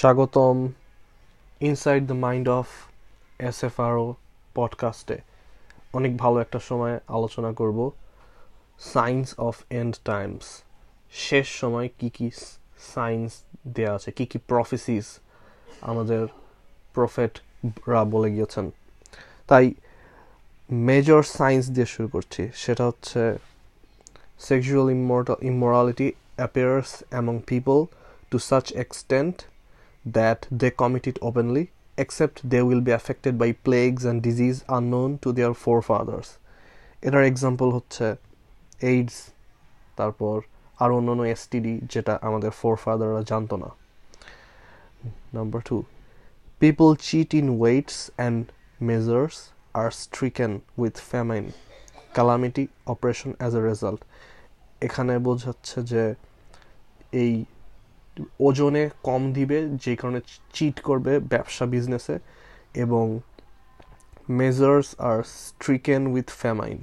স্বাগতম inside the mind of S F আরও পডকাস্টে অনেক ভালো একটা সময় আলোচনা করব। সায়েন্স অফ এন্ড টাইমস শেষ সময় কি কি সায়েন্স দেয়া আছে? কি কি প্রফেসিস আমাদের প্রফেটরা বলে গিয়েছেন। তাই মেজর সায়েন্স দিয়ে শুরু করছি। সেটা হচ্ছে sexual immoral immorality appears among people to such extent that they commit it openly, except they will be affected by plagues and disease unknown to their forefathers. এটার এক্সাম্পল হচ্ছে এইডস তারপর আরও অন্যান্য এসটিডি যেটা আমাদের ফোরফাদাররা জানতো না number two people cheat in weights and measures are stricken with famine calamity oppression as a result এখানে বোঝাচ্ছে যে এই ওজনে কম দিবে, যে কারণে চিট করবে ব্যবসা বিজনেসে এবং measures R stricken with famine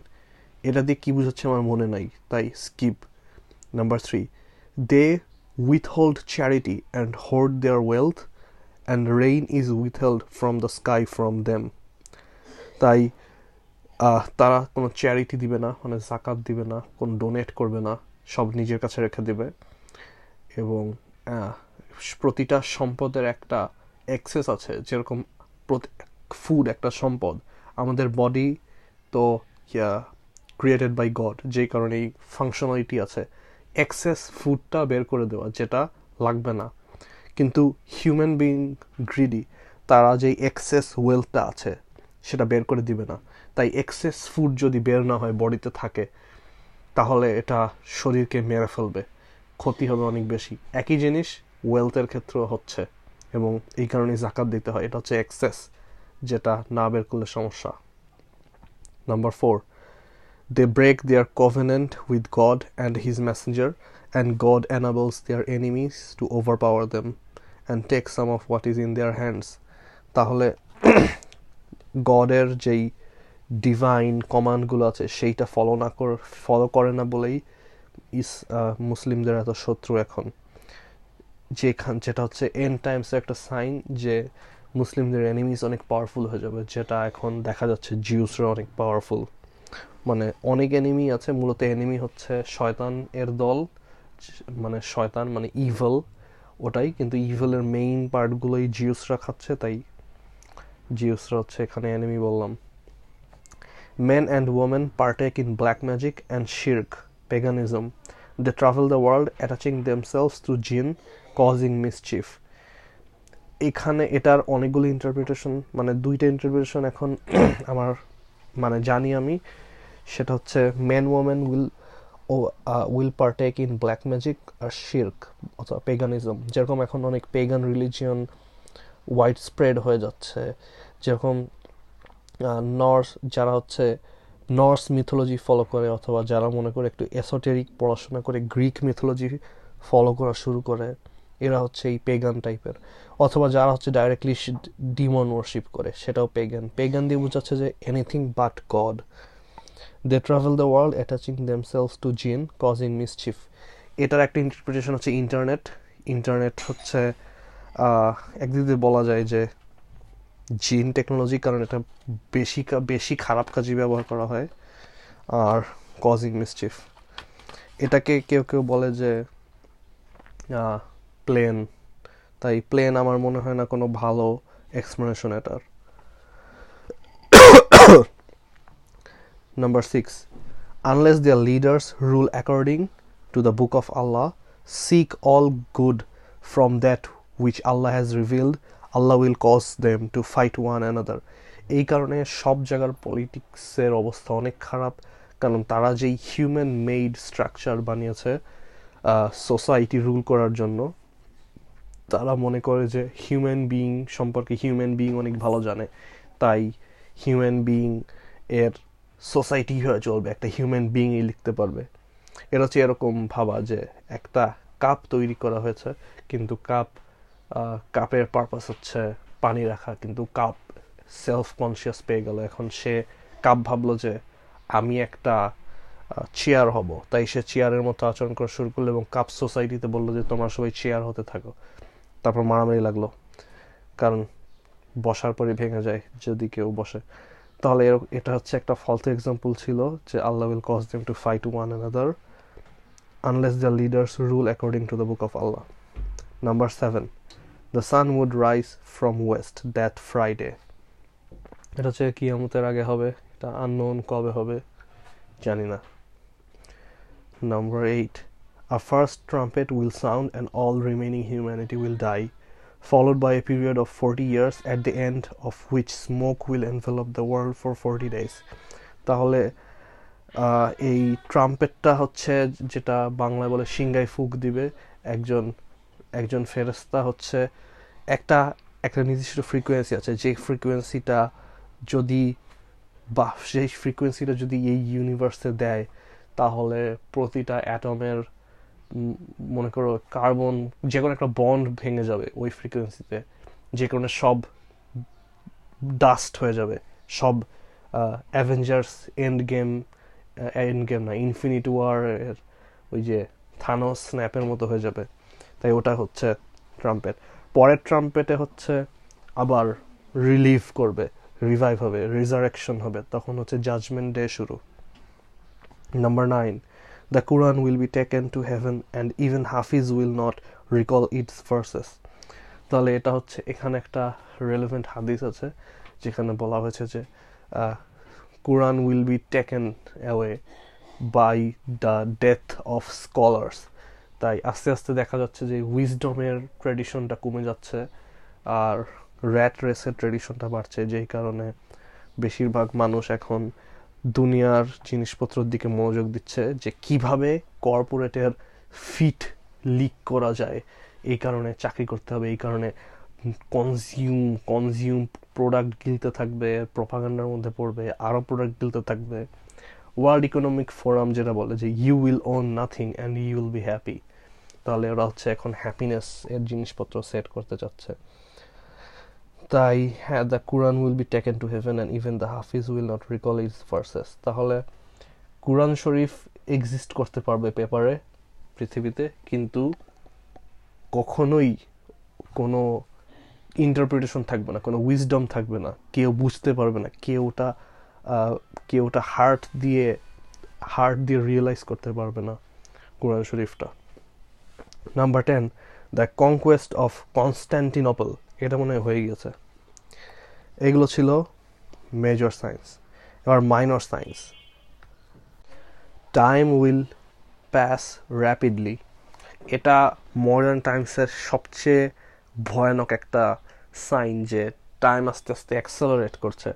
এটা দিয়ে কী বুঝাচ্ছে আমার মনে নাই, তাই skip number three they withhold charity and hold their wealth and rain is withheld from the sky from them তাই তারা কোনো চ্যারিটি দিবে না মানে জাকাত দিবে না, কোনো ডোনেট করবে না, সব নিজের কাছে রেখে দেবে। এবং প্রতিটা সম্পদের একটা এক্সেস আছে, যেরকম ফুড একটা সম্পদ। আমাদের বডি তো ক্রিয়েটেড বাই গড যেই কারণে এই ফাংশনালিটি আছে। এক্সেস ফুডটা বের করে দেওয়া, যেটা লাগবে না। কিন্তু হিউম্যান বিং গ্রিডি তারা যেই এক্সেস ওয়েলথটা আছে, সেটা বের করে দিবে না। তাই এক্সেস ফুড যদি বের না হয় বডিতে থাকে, তাহলে এটা শরীরকে মেরে ফেলবে। ক্ষতি হবে অনেক বেশি। একই জিনিস ওয়েলথের ক্ষেত্রেও হচ্ছে এবং এই কারণে জাকাত দিতে হয়। এটা হচ্ছে এক্সেস যেটা না বের করলে সমস্যা। Number four they break their covenant with God and his messenger and God enables their enemies to overpower them and take some of what is in their hands তাহলে গডের যেই ডিভাইন কমান্ডগুলো আছে, সেইটা ফলো না করে ফলো করে না বলেই ইস মুসলিমদের এত শত্রু এখন। যেখান, যেটা হচ্ছে এন টাইমস একটা সাইন যে মুসলিমদের এনিমিস অনেক পাওয়ারফুল হয়ে যাবে, যেটা এখন দেখা যাচ্ছে জিউসরা অনেক পাওয়ারফুল মানে অনেক এনিমি আছে, মূলত এনিমি হচ্ছে শয়তান এর দল মানে শয়তান মানে ইভেল ওটাই, কিন্তু ইভেলের মেইন পার্টগুলোই জিউসরা খাচ্ছে, তাই জিউসরা হচ্ছে এখানে এনিমি বললাম। Men and women partake in black magic and shirk paganism. They travel the world attaching themselves to jinn, causing mischief. এখানে এটার অনেকগুলো ইন্টারপ্রিটেশন মানে দুইটা ইন্টারপ্রিটেশন এখন আমার মানে জানি আমি সেটা হচ্ছে man women will uh will partake in black magic আর শির্ক অথবা পেগানিজম যেরকম এখন অনেক পেগান রিলিজিয়ন ওয়াইড স্প্রেড হয়ে যাচ্ছে যেরকম নর্স যারা হচ্ছে নর্স মিথোলজি ফলো করে অথবা যারা মনে করে একটু এসোটেরিক পড়াশোনা করে গ্রিক মিথোলজি ফলো করা শুরু করে, এরা হচ্ছে এই পেগান টাইপের অথবা যারা হচ্ছে ডাইরেক্টলি ডিমন ওয়ার্শিপ করে, সেটাও পেগান পেগান দিয়ে বোঝাচ্ছে যে anything but god they travel the world attaching themselves to jinn causing mischief এটার একটা ইন্টারপ্রিটেশন হচ্ছে ইন্টারনেট ইন্টারনেট হচ্ছে একদিক বলা যায় যে জিন টেকনোলজির কারণে এটা বেশি বেশি খারাপ কাজে ব্যবহার করা হয়, আর কজিং মিসচিফ এটাকে কেউ কেউ বলে যে প্লেন তাই প্লেন আমার মনে হয় না কোনো ভালো এক্সপ্লেনেশন এটার। Number six unless their leaders rule according to the book of Allah seek all good from that which Allah has revealed Allah will cause them to fight one another এই কারণে সব জায়গার পলিটিক্সের অবস্থা অনেক খারাপ, কারণ তারা যেই হিউম্যান মেড স্ট্রাকচার বানিয়েছে সোসাইটি রুল করার জন্য, তারা মনে করে যে হিউম্যান বিইং সম্পর্কে হিউম্যান বিইং অনেক ভালো জানে, তাই হিউম্যান বিইং এর সোসাইটি হয়ে চলবে, একটা হিউম্যান বিইংই লিখতে পারবে। এটা হচ্ছে এরকম ভাবা যে একটা কাপ তৈরি করা হয়েছে, কিন্তু কাপ কাপের পারপাস হচ্ছে পানি রাখা, কিন্তু কাপ সেলফ কনসিয়াস পেয়ে গেল। এখন সে কাপ ভাবলো যে আমি একটা চেয়ার হব। তাই সে চেয়ারের মতো আচরণ করা শুরু করল এবং কাপ সোসাইটিতে বলল যে, তোমরা সবাই চেয়ার হতে থাকো। তারপর মারামারি লাগল, কারণ বসার পরে ভেঙে যায় যদি কেউ বসে। তাহলে এটা হচ্ছে একটা ফলতু এক্সাম্পল ছিল যে Allah will cause them to fight one another unless the leaders rule according to the book of Allah Number seven, the sun would rise from west that Friday. এটা হচ্ছে কিয়ামতের আগে হবে এটা আননোন কবে হবে জানি না। Number eight a first trumpet will sound and all remaining humanity will die followed by a period of forty years at the end of which smoke will envelop the world for forty days তাহলে এই ট্রাম্পেটটা হচ্ছে যেটা বাংলায় বলে সিঙ্গায় ফুক দিবে একজন একজন ফেরস্তা হচ্ছে একটা একটা নির্দিষ্ট ফ্রিকোয়েন্সি আছে, যে ফ্রিকোয়েন্সিটা যদি বা সেই ফ্রিকোয়েন্সিটা যদি এই ইউনিভার্সে দেয়, তাহলে প্রতিটা অ্যাটমের মনে করো কার্বন যে কোনো একটা বন্ড ভেঙে যাবে ওই ফ্রিকোয়েন্সিতে যে কারণে সব ডাস্ট হয়ে যাবে, সব Avengers and game and game না ইনফিনিট ওয়ার ওই যে থানোস স্ন্যাপের মতো হয়ে যাবে। তাই ওটা হচ্ছে ট্রাম্পেট পরের ট্রাম্পেটে হচ্ছে আবার রিলিভ করবে রিভাইভ হবে রিজারেকশন হবে, তখন হচ্ছে জাজমেন্ট ডে শুরু। Number nine the Quran will be taken to heaven and even Hafiz will not recall its verses. তাহলে এটা হচ্ছে এখানে একটা রেলেভেন্ট হাদিস আছে, যেখানে বলা হয়েছে যে Quran will be taken away by the death of scholars তাই আস্তে আস্তে দেখা যাচ্ছে যে উইজডমের ট্রেডিশনটা কমে যাচ্ছে আর র্যাট রেসের ট্রেডিশনটা বাড়ছে, যেই কারণে বেশিরভাগ মানুষ এখন দুনিয়ার জিনিসপত্রের দিকে মনোযোগ দিচ্ছে যে কীভাবে কর্পোরেটের ফিট লিক করা যায়। এই কারণে চাকরি করতে হবে, এই কারণে কনজিউম কনজিউম প্রোডাক্ট গিলতে থাকবে প্রপাগান্ডার মধ্যে পড়বে, আরও প্রোডাক্ট গিলতে থাকবে। ওয়ার্ল্ড ইকোনমিক ফোরাম যেটা বলে যে you will own nothing and you will be happy তাহলে ওরা হচ্ছে এখন হ্যাপিনেস এর জিনিসপত্র সেট করতে চাচ্ছে। তাই হ্যাঁ the Quran will be taken to heaven and even the Hafiz will not recall its verses তাহলে কোরআন শরীফ এক্সিস্ট করতে পারবে পেপারে, পৃথিবীতে, কিন্তু কখনোই কোনো ইন্টারপ্রিটেশন থাকবে না, কোনো উইজডম থাকবে না। কেউ বুঝতে পারবে না, কেউ ওটা কেউ ওটা হার্ট দিয়ে হার্ট দিয়ে রিয়েলাইজ করতে পারবে না কোরআন শরীফটা। Number ten, the conquest of Constantinople এটা মনে হয়ে গেছে। এগুলো ছিল মেজর সায়েন্স এবার minor science time will pass rapidly. এটা মডার্ন টাইমসের সবচেয়ে ভয়ানক একটা সাইন যে টাইম আস্তে আস্তে অ্যাক্সেলারেট করছে।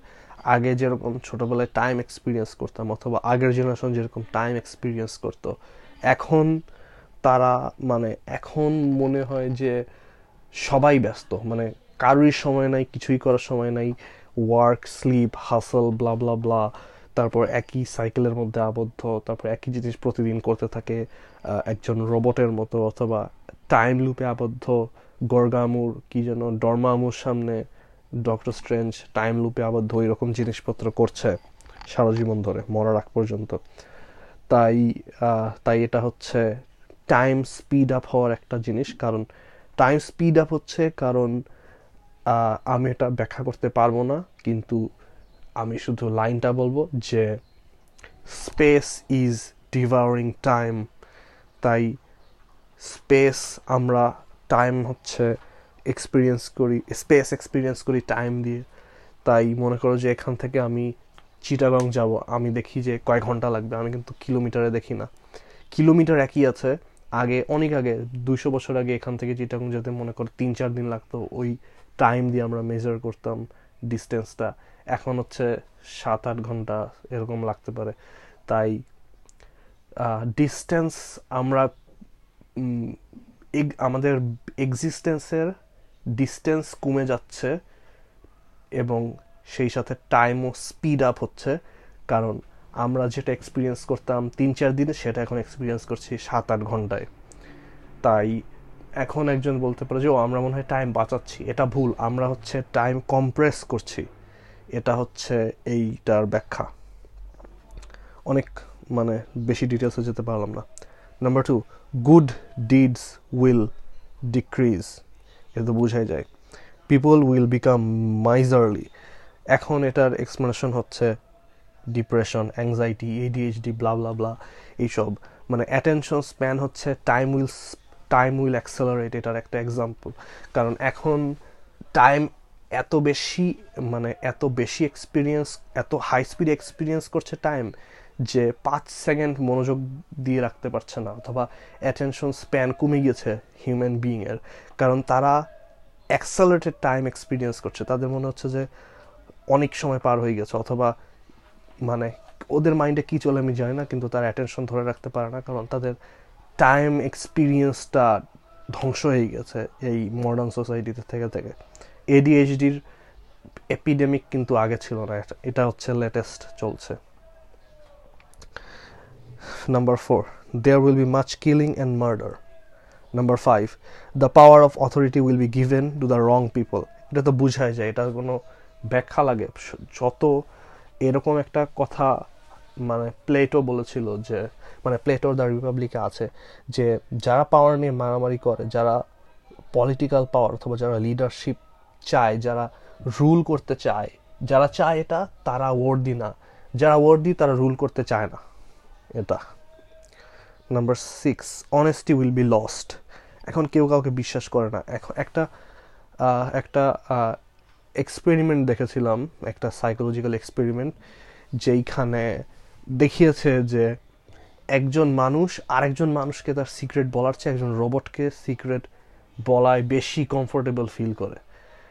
আগে যেরকম ছোটোবেলায় টাইম এক্সপিরিয়েন্স করতাম, অথবা আগের জেনারেশন যেরকম টাইম এক্সপিরিয়েন্স করতো, এখন তারা মানে এখন মনে হয় যে সবাই ব্যস্ত। মানে কারোরই সময় নাই, কিছুই করার সময় নাই। Work sleep hassle blah blah blah তারপর একই সাইকেলের মধ্যে আবদ্ধ। তারপর একই জিনিস প্রতিদিন করতে থাকে একজন রোবটের মতো অথবা টাইম লুপে আবদ্ধ। গরগামুর কি যেন, ডরমামুর সামনে ডক্টর স্ট্রেঞ্জ টাইম লুপে আবদ্ধ রকম জিনিসপত্র করছে সারা জীবন ধরে, মরার আগ পর্যন্ত। তাই তাই এটা হচ্ছে টাইম স্পিড আপ হওয়ার একটা জিনিস, কারণ টাইম স্পিড আপ হচ্ছে কারণ আমি এটা ব্যাখ্যা করতে পারব না, কিন্তু আমি শুধু লাইনটা বলব যে স্পেস ইজ ডিভারিং টাইম তাই স্পেস আমরা টাইম হচ্ছে এক্সপিরিয়েন্স করি স্পেস এক্সপিরিয়েন্স করি টাইম দিয়ে। তাই মনে করো যে এখান থেকে আমি চিটাগং যাব, আমি দেখি যে কয় ঘণ্টা লাগবে, আমি কিন্তু কিলোমিটারে দেখি না। কিলোমিটার একই আছে আগে, অনেক আগে, দুইশো বছর আগে এখান থেকে চিটাগং যেতে মনে করো তিন, চার দিন লাগতো। ওই টাইম দিয়ে আমরা মেজার করতাম ডিস্টেন্সটা এখন হচ্ছে সাত, আট ঘণ্টা এরকম লাগতে পারে। তাই ডিস্টেন্স আমরা আমাদের এক্সিস্টেন্সের ডিস্টেন্স কমে যাচ্ছে এবং সেই সাথে টাইমও স্পিড আপ হচ্ছে। কারণ আমরা যেটা এক্সপিরিয়েন্স করতাম তিন, চার দিনে, সেটা এখন এক্সপিরিয়েন্স করছি সাত, আট ঘন্টায়। তাই এখন একজন বলতে পারে যে, ও, আমরা মনে হয় টাইম বাঁচাচ্ছি। এটা ভুল। আমরা হচ্ছে টাইম কম্প্রেস করছি। এটা হচ্ছে এইটার ব্যাখ্যা। অনেক মানে বেশি ডিটেলসে যেতে পারলাম না। Number two good deeds will decrease এটা তো বোঝাই যায়। পিপল উইল বিকাম মাইজারলি এখন এটার এক্সপ্লেনেশন হচ্ছে depression anxiety ADHD blah blah blah এইসব। মানে অ্যাটেনশন স্প্যান হচ্ছে time will time will accelerate এটার একটা এক্সাম্পল কারণ এখন টাইম এত বেশি মানে এত বেশি এক্সপিরিয়েন্স এত হাই স্পিড এক্সপিরিয়েন্স করছে টাইম যে পাঁচ সেকেন্ড মনোযোগ দিয়ে রাখতে পারছে না, অথবা অ্যাটেনশন স্প্যান কমে গিয়েছে হিউম্যান বিইংয়ের কারণ তারা অ্যাক্সেলারেটেড টাইম এক্সপিরিয়েন্স করছে। তাদের মনে হচ্ছে যে অনেক সময় পার হয়ে গেছে, অথবা মানে ওদের মাইন্ডে কী চলে আমি জানি না, কিন্তু তার অ্যাটেনশন ধরে রাখতে পারে না, কারণ তাদের টাইম এক্সপিরিয়েন্সটা ধ্বংস হয়ে গেছে এই মডার্ন সোসাইটিতে থেকে থেকে। এডিএইচডির এপিডেমিক কিন্তু আগে ছিল না, এটা হচ্ছে লেটেস্ট চলছে। Number four there will be much killing and murder number five the power of authority will be given to the wrong people এটা তো বুঝাই যায়, এটা কোনো ব্যাখ্যা লাগে। যত এরকম একটা কথা মানে প্লেটো বলেছিল যে মানে প্লেটোর দ্য রিপাবলিকে আছে যে, যারা পাওয়ার নিয়ে মারামারি করে, যারা পলিটিক্যাল পাওয়ার অথবা যারা লিডারশিপ চায়, যারা রুল করতে চায়, যারা চায় এটা, তারা ওয়ার্ডি না। যারা ওয়ার্ডি তারা রুল করতে চায় না। এটা। Number six honesty will be lost এখন কেউ কাউকে বিশ্বাস করে না। এখন একটা একটা এক্সপেরিমেন্ট দেখেছিলাম, একটা সাইকোলজিক্যাল এক্সপেরিমেন্ট যেইখানে দেখিয়েছে যে একজন মানুষ আরেকজন মানুষকে তার সিক্রেট বলার চেয়ে একজন রোবটকে সিক্রেট বলায় বেশি কমফোর্টেবল ফিল করে।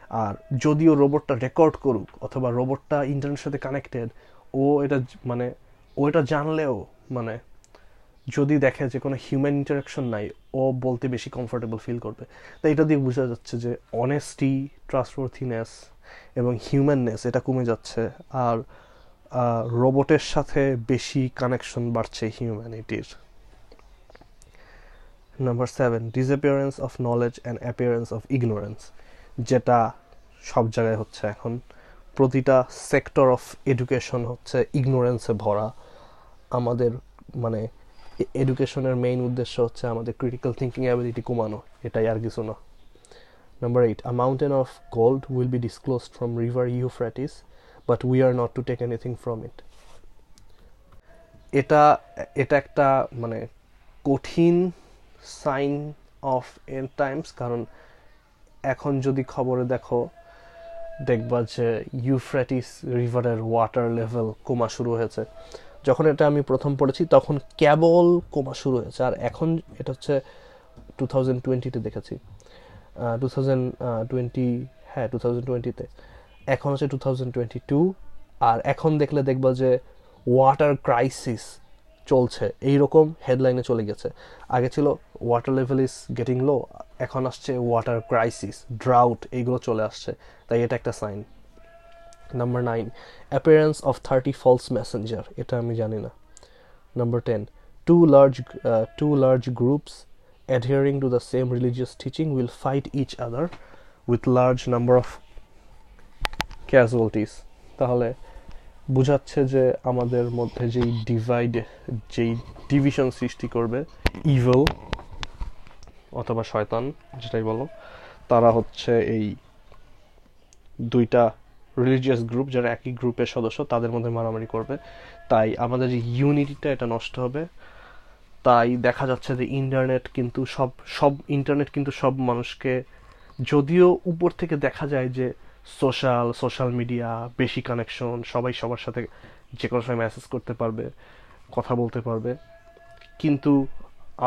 আর যদিও রোবটটা রেকর্ড করুক অথবা রোবটটা ইন্টারনেটের সাথে কানেক্টেড ও এটা মানে ও এটা জানলেও মানে যদি দেখে যে কোনো হিউম্যান ইন্টারাকশন নাই, ও বলতে বেশি কমফোর্টেবল ফিল করবে। তাই এটা দিয়ে বোঝা যাচ্ছে যে অনেস্টি ট্রাস্টওয়ার্থিনেস এবং হিউম্যাননেস এটা কমে যাচ্ছে। আর রোবটের সাথে বেশি কানেকশন বাড়ছে হিউম্যানিটির number seven disappearance of knowledge and appearance of ignorance যেটা সব জায়গায় হচ্ছে এখন। প্রতিটা সেক্টর অফ এডুকেশন হচ্ছে ইগনোরেন্সে ভরা। আমাদের মানে এডুকেশনের মেইন উদ্দেশ্য হচ্ছে আমাদের ক্রিটিক্যাল থিঙ্কিং অ্যাবিলিটি কমানো, এটাই আর কিছু না। Number eight a mountain of gold will be disclosed from river Euphrates but we are not to take anything from it এটা এটা একটা মানে কঠিন সাইন অফ এন টাইমস কারণ এখন যদি খবরে দেখো, দেখবা যে ইউফ্রেটিস রিভারের ওয়াটার লেভেল কমা শুরু হয়েছে। যখন এটা আমি প্রথম পড়েছি, তখন কেবল কমা শুরু হয়েছে। আর এখন এটা হচ্ছে টু থাউজেন্ড টোয়েন্টিতে দেখেছি। টু থাউজেন্ড টোয়েন্টি হ্যাঁ টু থাউজেন্ড টোয়েন্টিতে এখন হচ্ছে টু থাউজেন্ড টোয়েন্টি টু আর এখন দেখলে দেখবা যে ওয়াটার ক্রাইসিস চলছে। এইরকম হেডলাইনে চলে গেছে। আগে ছিল water level is getting low এখন আসছে ওয়াটার ক্রাইসিস ড্রাউট এইগুলো চলে আসছে। তাই এটা একটা sign number nine appearance of thirty false messengers এটা আমি জানি না। Number ten two large two large groups adhering to the same religious teaching will fight each other with large number of casualties. তাহলে বুঝাচ্ছে যে আমাদের মধ্যে যেই ডিভাইড যেই ডিভিশন সৃষ্টি করবে ইভেল অথবা শয়তান, যেটাই বলো, তারা হচ্ছে এই দুইটা রিলিজিয়াস গ্রুপ যারা একই গ্রুপের সদস্য, তাদের মধ্যে মারামারি করবে। তাই আমাদের যে ইউনিটিটা এটা নষ্ট হবে। তাই দেখা যাচ্ছে যে ইন্টারনেট কিন্তু সব সব ইন্টারনেট কিন্তু সব মানুষকে, যদিও উপর থেকে দেখা যায় যে সোশ্যাল সোশ্যাল মিডিয়া বেশি কানেকশন সবাই সবার সাথে যে কোনো সময় মেসেজ করতে পারবে, কথা বলতে পারবে, কিন্তু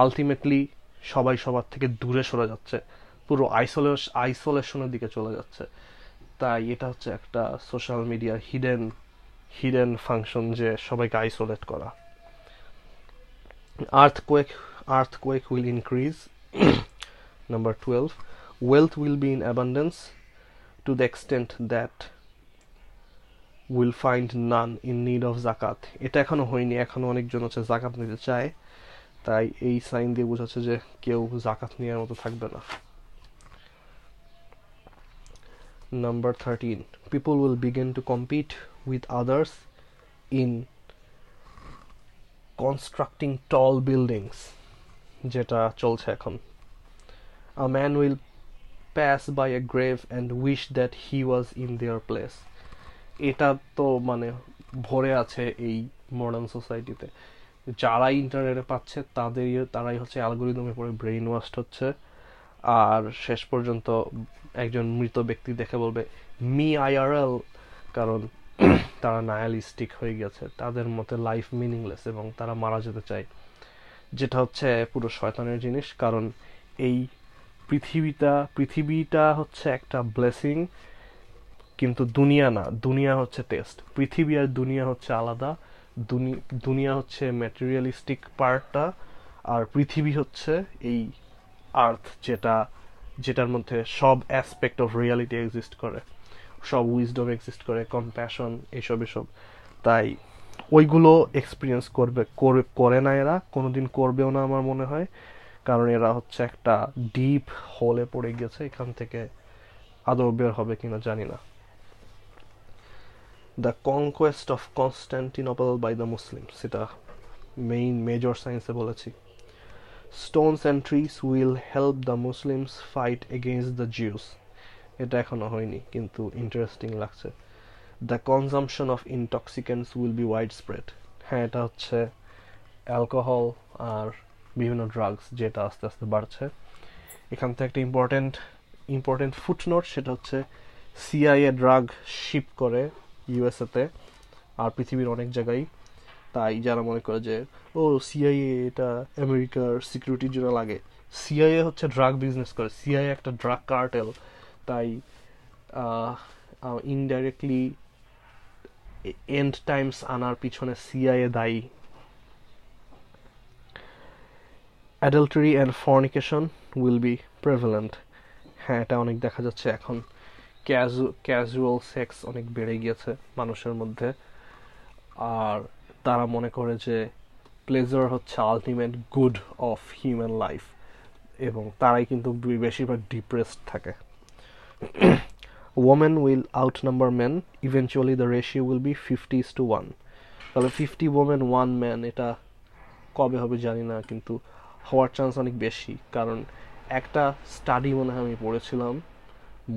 আলটিমেটলি সবাই সবার থেকে দূরে সরে যাচ্ছে, পুরো আইসোলেশ আইসোলেশনের দিকে চলে যাচ্ছে। তাই এটা হচ্ছে একটা সোশ্যাল মিডিয়ার হিডেন হিডেন ফাংশন যে সবাইকে আইসোলেট করা। Earthquake earthquake will increase number 12 wealth will be in abundance to the extent that will find none in need of zakat এটা এখনও হয়নি এখনও অনেকজন হচ্ছে জাকাত নিতে চায় তাই এই সাইন দিয়ে বোঝাচ্ছে যে কেউ জাকাত নেওয়ার মতো থাকবে না number thirteen people will begin to compete with others in constructing tall buildings যেটা চলছে এখন। A man will pass by a grave and wish that he was in their place এটা তো মানে ভরে আছে এই মডার্ন সোসাইটিতে যারা ইন্টারনেটে পাচ্ছে, তাদের তারাই হচ্ছে অ্যালগোরিদমে পড়ে ব্রেইন ওয়াস্ট হচ্ছে। আর শেষ পর্যন্ত একজন মৃত ব্যক্তি দেখে বলবে, মি আইআরএল কারণ তারা নায়ালিস্টিক হয়ে গেছে। তাদের মতে লাইফ মিনিংলেস এবং তারা মারা যেতে চায়। যেটা হচ্ছে পুরো শয়তানের জিনিস। কারণ এই পৃথিবীটা পৃথিবীটা হচ্ছে একটা ব্লেসিং কিন্তু দুনিয়া না। দুনিয়া হচ্ছে টেস্ট পৃথিবী আর দুনিয়া হচ্ছে আলাদা। দুনিয়া হচ্ছে ম্যাটেরিয়ালিস্টিক পার্টটা আর পৃথিবী হচ্ছে এই আর্থ যেটা, যেটার মধ্যে সব অ্যাসপেক্ট অফ রিয়ালিটি এক্সিস্ট করে। সব উইজডম এক্সিস্ট করে কম্প্যাশন এইসব এসব। তাই ওইগুলো এক্সপিরিয়েন্স করবে, করে করে না এরা, কোনোদিন করবেও না আমার মনে হয়। কারণ এরা হচ্ছে একটা ডিপ হোলে পড়ে গেছে, এখান থেকে আদৌ বের হবে কিনা জানি না। The conquest of Constantinople by the Muslims এটা মেইন মেজর সায়েন্সে বলেছি। Stones and trees will help the Muslims fight against the Jews এটা এখনও হয়নি, কিন্তু ইন্টারেস্টিং লাগছে। The consumption of intoxicants will be widespread হ্যাঁ এটা হচ্ছে অ্যালকোহল আর বিভিন্ন ড্রাগস যেটা আস্তে আস্তে বাড়ছে। এখান থেকে একটা ইম্পর্টেন্ট ইম্পর্টেন্ট ফুটনোট সেটা হচ্ছে সিআইএ ড্রাগ শিপ করে ইউএসএতে আর পৃথিবীর অনেক জায়গায়। তাই যারা মনে করে যে, ও সিআইএ এটা আমেরিকার সিকিউরিটির জন্য লাগে। সিআইএ হচ্ছে ড্রাগ বিজনেস করে। সিআইএ একটা ড্রাগ কার্টেল তাই ইনডাইরেক্টলি এন্ড টাইমস আনার পিছনে সিআইএ দায়ী। Adultery and fornication will be prevalent হ্যাঁ এটা অনেক দেখা যাচ্ছে এখন। ক্যাজু ক্যাজুয়াল সেক্স অনেক বেড়ে গিয়েছে মানুষের মধ্যে। আর তারা মনে করে যে প্লেজার হচ্ছে ultimate good of human life এবং তারাই কিন্তু বেশিরভাগ ডিপ্রেসড থাকে। women will outnumber men. Eventually, the ratio will be 50 is to 1 তাহলে ফিফটি ওমেন ওয়ান ম্যান এটা কবে হবে জানি না, কিন্তু হওয়ার চান্স অনেক বেশি। কারণ একটা স্টাডি মনে হয় আমি পড়েছিলাম,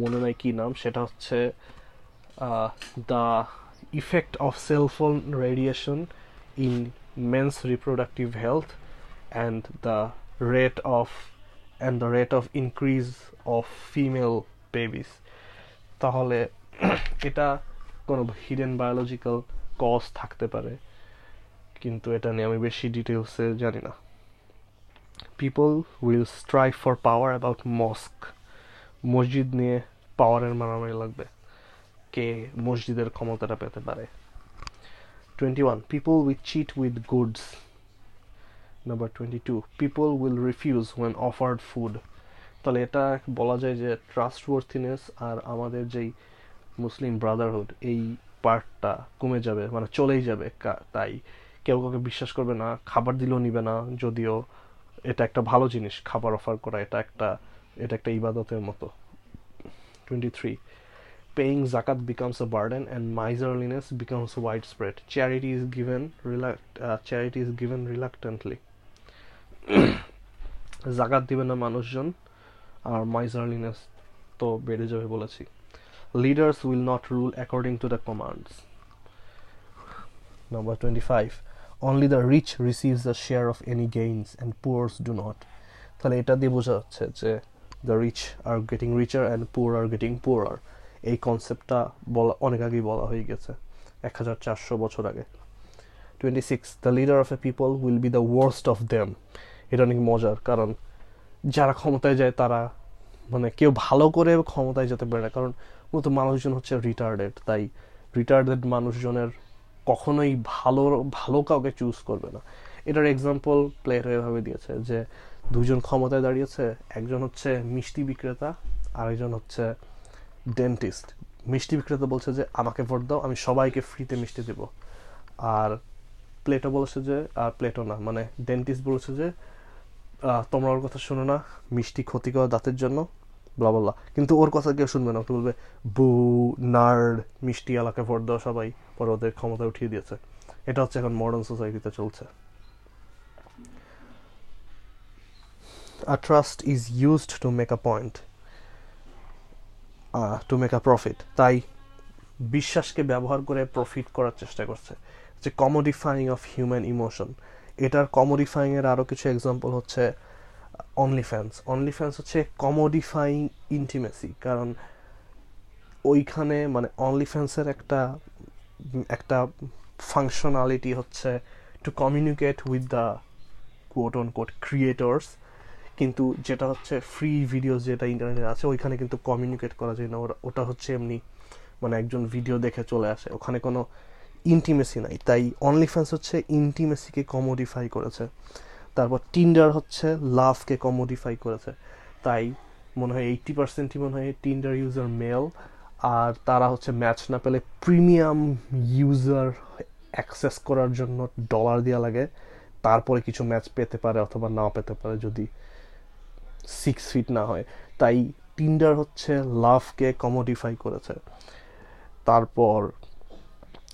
মনে নাই কি নাম, সেটা হচ্ছে the effect of cellphone radiation in men's reproductive health and the rate of and the rate of increase of female babies তাহলে এটা কোনো হিডেন বায়োলজিক্যাল কজ থাকতে পারে, কিন্তু এটা নিয়ে আমি বেশি ডিটেলসে জানি না। People will strive for power about mosque মসজিদ নিয়ে পাওয়ারের মারামারি লাগবে। কে মসজিদের ক্ষমতাটা পেতে পারে? Twenty one people with cheat with goods number twenty two people will refuse when offered food তাহলে এটা বলা যায় যে ট্রাস্টওয়ার্থিনেস আর আমাদের যেই মুসলিম ব্রাদারহুড এই পার্টটা কমে যাবে মানে চলেই যাবে। তাই কেউ কাউকে বিশ্বাস করবে না খাবার দিলেও নিবে না যদিও এটা একটা ভালো জিনিস খাবার অফার করা এটা একটা এটা একটা ইবাদতের মতো। Twenty three paying zakat becomes a burden and miserliness becomes widespread charity is uh, charity is given reluctantly. জাকাত দিবে না মানুষজন আর মাইজারলিনেস তো বেড়ে যাবে বলেছি। Leaders will not rule according to the commands number twenty five only the rich receives the share of any gains and poors do not তাহলে এটা দিয়ে বোঝা যাচ্ছে যে the rich are getting richer and poor are getting poor এই কনসেপ্টটা বলা, অনেক আগেই বলা হয়ে গেছে, এক হাজার চারশো বছর আগে। Twenty six the leader of a people will be the worst of them এটা অনেক মজার, কারণ যারা ক্ষমতায় যায় তারা মানে কেউ ভালো করে ক্ষমতায় যেতে পারে না। কারণ মূলত মানুষজন হচ্ছে রিটার্ডেড তাই রিটার্ডেড মানুষজনের কখনোই ভালো ভালো কাউকে চুজ করবে না। এটার এক্সাম্পল প্লেয়ার এভাবে দিয়েছে যে দুজন ক্ষমতায় দাঁড়িয়েছে, একজন হচ্ছে মিষ্টি বিক্রেতা, আরেকজন হচ্ছে ডেন্টিস্ট মিষ্টি বিক্রেতা বলছে যে, আমাকে ভোট দাও, আমি সবাইকে ফ্রিতে মিষ্টি দেব। আর প্লেটো বলেছে যে, আর প্লেটো না মানে ডেন্টিস্ট বলেছে যে তোমরা ওর কথা শোনো না, মিষ্টি ক্ষতিকর দাঁতের জন্য বলা বলা কিন্তু ওর কথা কেউ শুনবে না, ওকে বলবে বু নার্ড, মিষ্টি এলাকা ভোট দেওয়া সবাই, পরে ওদের ক্ষমতা উঠিয়ে দিয়েছে। এটা হচ্ছে এখন মডার্ন সোসাইটিতে চলছে। A trust is used to make a point. To make a profit তাই বিশ্বাসকে ব্যবহার করে প্রফিট করার চেষ্টা করছে। যে কমোডিফাইং অফ হিউম্যান ইমোশন এটার কমোডিফাইং এর আরও কিছু এক্সাম্পল হচ্ছে অনলি ফ্যান্স অনলি ফ্যান্স হচ্ছে কমোডিফাইং ইন্টিমেসি কারণ ওইখানে মানে অনলি ফ্যান্সের একটা একটা ফাংশনালিটি হচ্ছে to communicate with the quote on quote creators কিন্তু যেটা হচ্ছে ফ্রি ভিডিও যেটা ইন্টারনেটে আছে, ওইখানে কিন্তু কমিউনিকেট করা যায় না। ওটা হচ্ছে এমনি মানে একজন ভিডিও দেখে চলে আসে। ওখানে কোনো ইন্টিমেসি নাই। তাই অনলি ফ্যান্স হচ্ছে ইন্টিমেসিকে কমোডিফাই করেছে। তারপর টিন্ডার হচ্ছে লাভকে কমোডিফাই করেছে। তাই মনে হয় এইটটি পার্সেন্টই মনে হয় টিন্ডার ইউজার মেল আর তারা হচ্ছে ম্যাচ না পেলে প্রিমিয়াম ইউজার অ্যাক্সেস করার জন্য ডলার দেওয়া লাগে। তারপরে কিছু ম্যাচ পেতে পারে অথবা না পেতে পারে যদি সিক্স ফিট না হয়। তাই টিন্ডার হচ্ছে লাভকে কমোডিফাই করেছে। তারপর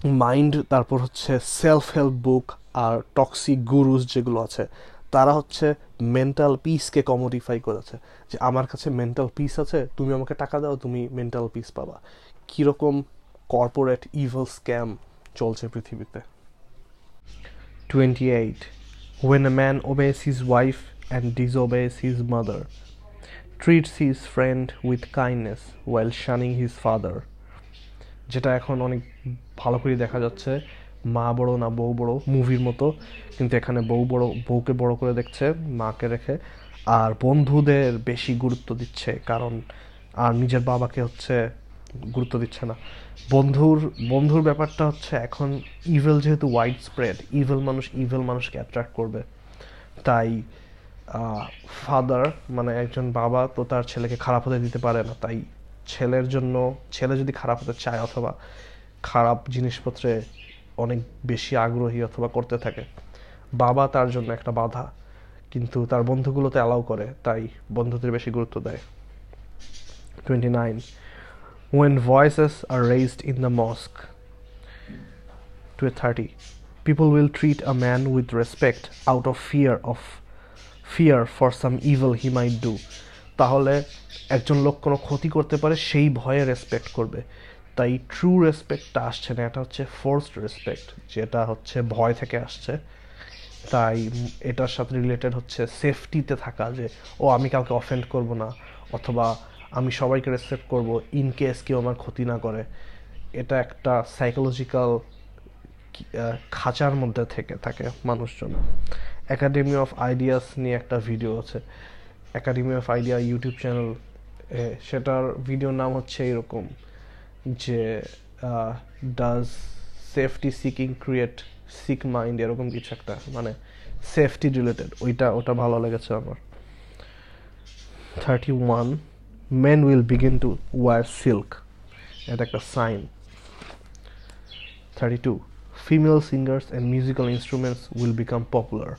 মাইন্ড, তারপর হচ্ছে সেলফ হেল্প বুক আর টক্সিক গুরুজ যেগুলো আছে, তারা হচ্ছে মেন্টাল পিসকে কমোডিফাই করেছে। যে আমার কাছে মেন্টাল পিস আছে, তুমি আমাকে টাকা দাও, তুমি মেন্টাল পিস পাবা। কীরকম কর্পোরেট ইভেল স্ক্যাম চলছে পৃথিবীতে। Twenty eight When a man obeys his wife and disobeys his mother treats his friend with kindness while shunning his father. যেটা এখন অনেক ভালো করে দেখা যাচ্ছে। মা বড়, না বউ বড় মুভির মতো। কিন্তু এখানে বউ বড়, বউকে বড় করে দেখছে, মাকে রেখে। আর বন্ধুদের বেশি গুরুত্ব দিচ্ছে, কারণ আর নিজের বাবাকে হচ্ছে গুরুত্ব দিচ্ছে না। বন্ধুর বন্ধুর ব্যাপারটা হচ্ছে এখন ইভেল যেহেতু ওয়াইড স্প্রেড ইভেল মানুষ ইভেল মানুষকে অ্যাট্রাক্ট করবে। তাই ফাদার মানে একজন বাবা তো তার ছেলেকে খারাপ হতে দিতে পারে না। তাই ছেলের জন্য, ছেলে যদি খারাপ হতে চায় অথবা খারাপ জিনিসপত্রে অনেক বেশি আগ্রহী অথবা করতে থাকে, বাবা তার জন্য একটা বাধা কিন্তু তার বন্ধুগুলোতে অ্যালাউ করে, তাই বন্ধুদের বেশি গুরুত্ব দেয় twenty nine when voices are raised in the mosque. To 30. People will treat a man with respect out of fear of, fear for some evil he might do. তাহলে একজন লোক কোনো ক্ষতি করতে পারে, সেই ভয়ে রেসপেক্ট করবে। তাই ট্রু রেসপেক্টটা আসছে না, এটা হচ্ছে ফোর্সড রেসপেক্ট যেটা হচ্ছে ভয় থেকে আসছে। তাই এটার সাথে রিলেটেড হচ্ছে সেফটিতে থাকা, যে, ও, আমি কাউকে অফেন্ড করব না, অথবা আমি সবাইকে রেসপেক্ট করব ইন কেস কেউ আমার ক্ষতি না করে। এটা একটা সাইকোলজিক্যাল খাঁচার মধ্যে থেকে থাকে মানুষজন। একাডেমি অফ আইডিয়াস নিয়ে একটা ভিডিও আছে। Academy of idea YouTube channel সেটার ভিডিওর নাম হচ্ছে এরকম যে does safety seeking create sick mind এরকম কিছু একটা মানে সেফটি রিলেটেড ওইটা, ওটা ভালো লেগেছে আমার। Thirty one men will begin to wear silk এটা একটা sign thirty two female singers and musical instruments will become popular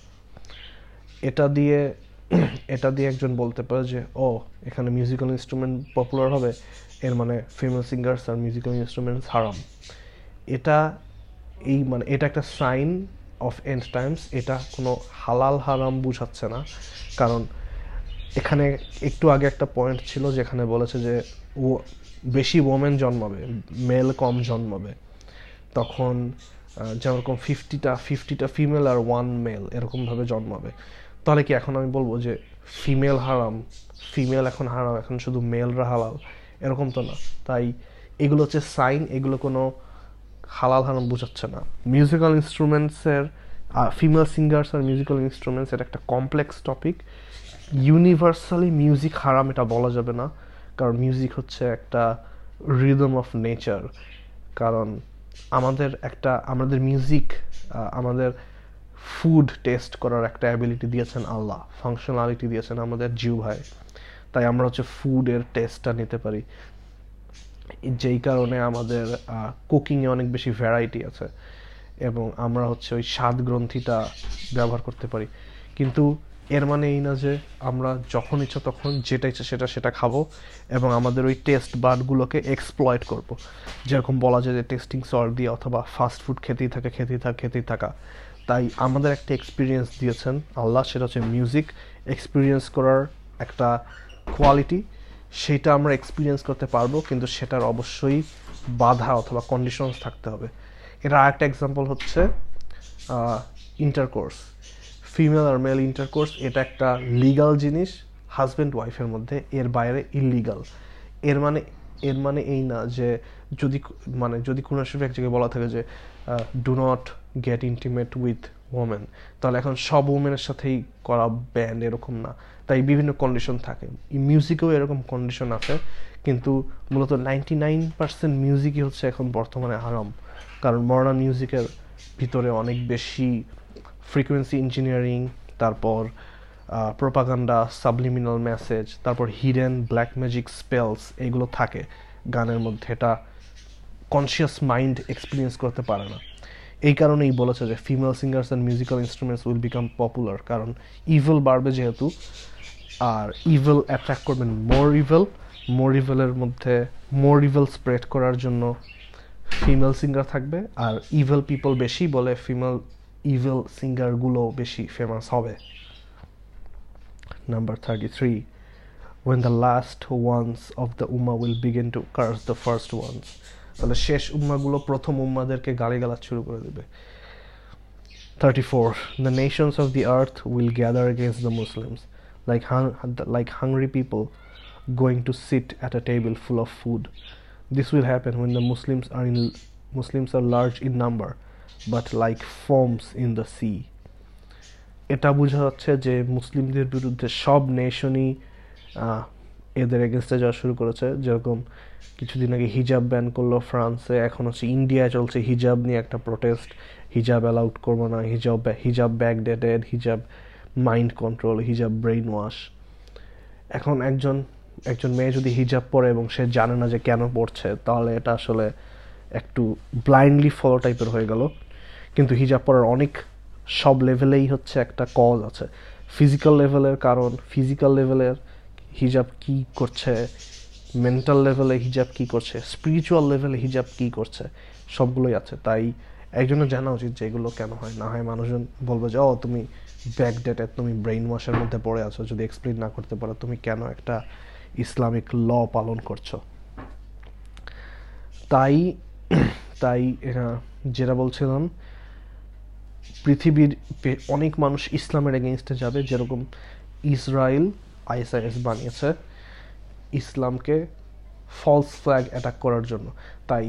এটা দিয়ে এটা দিয়ে একজন বলতে পারে যে, ও, এখানে মিউজিক্যাল ইনস্ট্রুমেন্ট পপুলার হবে, এর মানে ফিমেল সিঙ্গার্স আর মিউজিক্যাল ইনস্ট্রুমেন্টস হারাম। এটা এই মানে এটা একটা সাইন অফ এন্ড টাইমস এটা কোনো হালাল হারাম বুঝাচ্ছে না। কারণ এখানে একটু আগে একটা পয়েন্ট ছিল যেখানে বলেছে যে, ও, বেশি ওমেন জন্মাবে মেল কম জন্মাবে। তখন যেরকম ফিফটিটা ফিফটিটা ফিমেল আর ওয়ান মেল এরকমভাবে জন্মাবে। তাহলে কি এখন আমি বলব যে ফিমেল হারাম ফিমেল এখন হারাম, এখন শুধু মেলরা হালাল? এরকম তো না। তাই এগুলো হচ্ছে সাইন এগুলো কোনো হালাল হারাম বোঝাচ্ছে না। মিউজিক্যাল ইনস্ট্রুমেন্টসের ফিমেল সিঙ্গার্স আর মিউজিক্যাল ইনস্ট্রুমেন্টস এটা একটা কমপ্লেক্স টপিক ইউনিভার্সালি মিউজিক হারাম এটা বলা যাবে না। কারণ মিউজিক হচ্ছে একটা রিদম অফ নেচার কারণ আমাদের একটা, আমাদের মিউজিক আমাদের ফুড টেস্ট করার একটা অ্যাবিলিটি দিয়েছেন আল্লাহ ফাংশনালিটি দিয়েছেন আমাদের জিউ ভাই। তাই আমরা হচ্ছে ফুডের টেস্টটা নিতে পারি। যেই কারণে আমাদের কুকিংয়ে অনেক বেশি ভ্যারাইটি আছে এবং আমরা হচ্ছে ওই স্বাদ গ্রন্থিটা ব্যবহার করতে পারি। কিন্তু এর মানে এই না যে আমরা যখন ইচ্ছা তখন যেটা ইচ্ছা সেটা সেটা খাব এবং আমাদের ওই টেস্ট বার্ডগুলোকে এক্সপ্লয়েট করব। যেরকম বলা যায় যে টেস্টিং সল্ট দিয়ে অথবা ফাস্ট ফুড খেতেই থাকে, খেতেই থাকা খেতেই থাকা। তাই আমাদের একটা এক্সপিরিয়েন্স দিয়েছেন আল্লাহ, সেটা হচ্ছে মিউজিক এক্সপিরিয়েন্স করার একটা কোয়ালিটি সেটা আমরা এক্সপিরিয়েন্স করতে পারব, কিন্তু সেটার অবশ্যই বাধা অথবা কন্ডিশনস থাকতে হবে। এটা আরেকটা এক্সাম্পল হচ্ছে ইন্টারকোর্স ফিমেল আর মেল ইন্টারকোর্স এটা একটা লিগাল জিনিস হাজব্যান্ড ওয়াইফের মধ্যে, এর বাইরে ইলিগাল এর মানে এর মানে এই না যে যদি মানে যদি কোনো এক জায়গায় বলা থাকে যে do not get intimate with women তাহলে এখন সব ওমেনের সাথেই করা ব্যান্ড এরকম না। তাই বিভিন্ন কন্ডিশন থাকে। মিউজিকেও এরকম কন্ডিশন আছে। কিন্তু মূলত নাইনটি নাইন পার্সেন্ট মিউজিকই হচ্ছে এখন বর্তমানে হারাম। কারণ মডার্ন মিউজিকের ভিতরে অনেক বেশি ফ্রিকোয়েন্সি ইঞ্জিনিয়ারিং তারপর প্রোপাগান্ডা সাবলিমিনাল মেসেজ তারপর হিডেন ব্ল্যাক ম্যাজিক স্পেলস এগুলো থাকে গানের মধ্যে। এটা কনসিয়াস মাইন্ড এক্সপিরিয়েন্স করতে পারে না। এই কারণেই বলেছে যে female singers and musical instruments will become popular কারণ ইভেল বাড়বে যেহেতু, আর ইভেল অ্যাট্রাক্ট করবেন মোর ইভেল মোর ইভেলের মধ্যে মোর ইভেল স্প্রেড করার জন্য ফিমেল সিঙ্গার থাকবে, আর ইভেল পিপল বেশি বলে ফিমেল ইভেল সিঙ্গারগুলো বেশি ফেমাস হবে। Number thirty three when the last ones of the ummah will begin to curse the first ones তাহলে শেষ উম্মাগুলো প্রথম উম্মাদেরকে গালিগালাজ শুরু করে দেবে thirty four the nations of the earth will gather against the Muslims like, hung- like hungry people going to sit at a table full of food. This will happen when the Muslims are in Muslims are large in number, but like foams in the sea. এটা বোঝা যাচ্ছে যে মুসলিমদের বিরুদ্ধে সব নেশনই এদের এগেনস্টে যাওয়া শুরু করেছে। যেরকম কিছুদিন আগে হিজাব ব্যান করল ফ্রান্সে, এখন হচ্ছে ইন্ডিয়ায় চলছে হিজাব নিয়ে একটা প্রোটেস্ট হিজাব অ্যালাউড করব না, হিজাব হিজাব ব্যাকডেটেড হিজাব মাইন্ড কন্ট্রোল হিজাব ব্রেইন ওয়াশ এখন একজন একজন মেয়ে যদি হিজাব পরে এবং সে জানে না যে কেন পড়ছে তাহলে এটা আসলে একটু ব্লাইন্ডলি ফলো টাইপের হয়ে গেল। কিন্তু হিজাব পরার অনেক সব লেভেলেই হচ্ছে একটা কজ আছে। ফিজিক্যাল লেভেলের কারণ ফিজিক্যাল লেভেলের হিজাব কি করছে? মেন্টাল লেভেলে হিজাব কি করছে? স্পিরিচুয়াল লেভেলে হিজাব কি করছে? সবগুলোই আছে। তাই একজনের জানা উচিত যে এগুলো কেন হয়? না হয় মানুষজন বলবে যে, ও, তুমি ব্যাকডেটেড তুমি ব্রেইন ওয়াশের মধ্যে পড়ে আছো। যদি এক্সপ্লেন না করতে পারো, তুমি কেন একটা ইসলামিক ল পালন করছ? তাই তাই যেটা বলছিলাম, পৃথিবীর অনেক মানুষ ইসলামের এগেনস্টে যাবে। যেরকম ইসরায়েল আইএসআইএস বানিয়েছে ইসলামকে ফলস ফ্ল্যাগ অ্যাটাক করার জন্য। তাই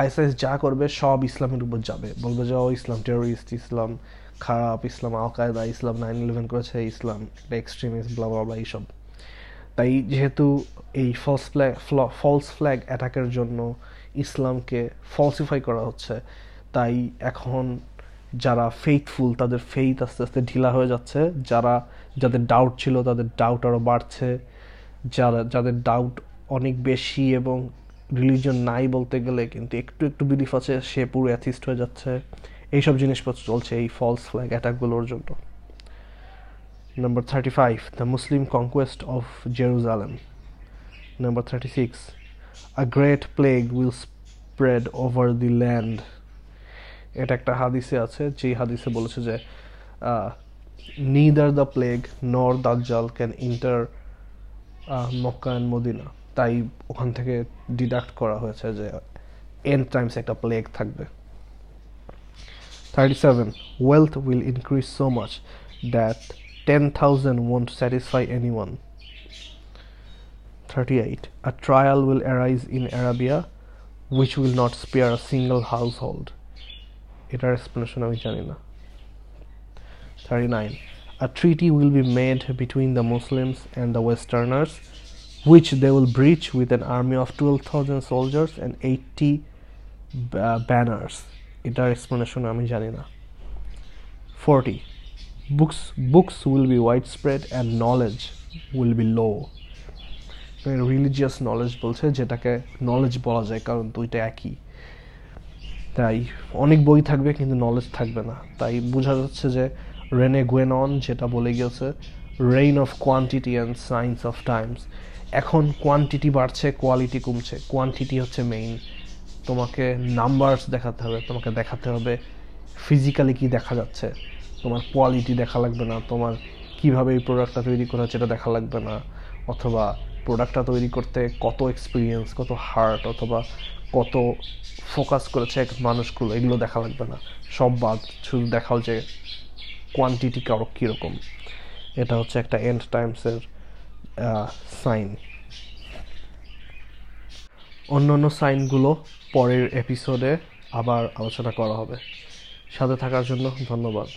আইএসআইএস যা করবে সব ইসলামের উপর যাবে। বলবে যে, ও ইসলাম টেরোরিস্ট ইসলাম খারাপ, ইসলাম আল কায়দা, ইসলাম নাইন ইলেভেন করেছে, ইসলাম এক্সট্রিমিস্ট ব্লা ব্লা এইসব। তাই যেহেতু এই ফলস ফ্ল্যাগ ফলস ফ্ল্যাগ অ্যাটাকের জন্য ইসলামকে ফলসিফাই করা হচ্ছে, তাই এখন যারা ফেইথফুল তাদের ফেইথ আস্তে আস্তে ঢিলা হয়ে যাচ্ছে। যারা, যাদের ডাউট ছিল, তাদের ডাউট আরও বাড়ছে। যারা, যাদের ডাউট অনেক বেশি এবং রিলিজন নাই বলতে গেলে কিন্তু একটু একটু বিলিফ আছে, সে পুরো অ্যাথিস্ট হয়ে যাচ্ছে। এইসব জিনিসপত্র চলছে এই ফলস ফ্ল্যাগ অ্যাটাকগুলোর জন্য। Number thirty five the Muslim conquest of Jerusalem number thirty six a great plague will spread over the land এটা একটা হাদিসে আছে, যেই হাদিসে বলেছে যে নিদার দ্য প্লেগ নর দাজ্জাল can enter Mecca and Medina. তাই ওখান থেকে ডিডাক্ট করা হয়েছে যে এন টাইমস একটা প্লেগ থাকবে। Thirty seven wealth will increase so much that ten thousand won't satisfy any one thirty eight a trial will arise in Arabia which will not spare a single household. এটার explanation আমি জানি না। Thirty nine A treaty will be made between the Muslims and the Westerners, which they will breach with an army of 12,000 soldiers and 80 uh, banners. এটার explanation আমি জানি না। Forty books books will be widespread and knowledge will be low religious knowledge বলছে যেটাকে knowledge বলা যায় কারণ দুইটা একই। তাই অনেক বই থাকবে কিন্তু নলেজ থাকবে না। তাই বোঝা যাচ্ছে যে রেনে গুয়েনন যেটা বলে গিয়েছে reign of quantity and science of times এখন কোয়ান্টিটি বাড়ছে কোয়ালিটি কমছে। কোয়ান্টিটি হচ্ছে মেইন তোমাকে নাম্বারস দেখাতে হবে, তোমাকে দেখাতে হবে ফিজিক্যালি কি দেখা যাচ্ছে। তোমার কোয়ালিটি দেখা লাগবে না, তোমার কীভাবে এই প্রোডাক্টটা তৈরি করা হচ্ছে এটা দেখা লাগবে না। অথবা প্রোডাক্টটা তৈরি করতে কত এক্সপিরিয়েন্স কত হার্ট অথবা কত ফোকাস করেছে এক মানুষগুলো, এগুলো দেখা লাগবে না। সব বাদ, শুধু দেখাও যে কোয়ান্টিটি কারও কীরকম। এটা হচ্ছে একটা এন্ড টাইমসের সাইন অন্য অন্য সাইনগুলো পরের এপিসোডে আবার আলোচনা করা হবে। সাথে থাকার জন্য ধন্যবাদ।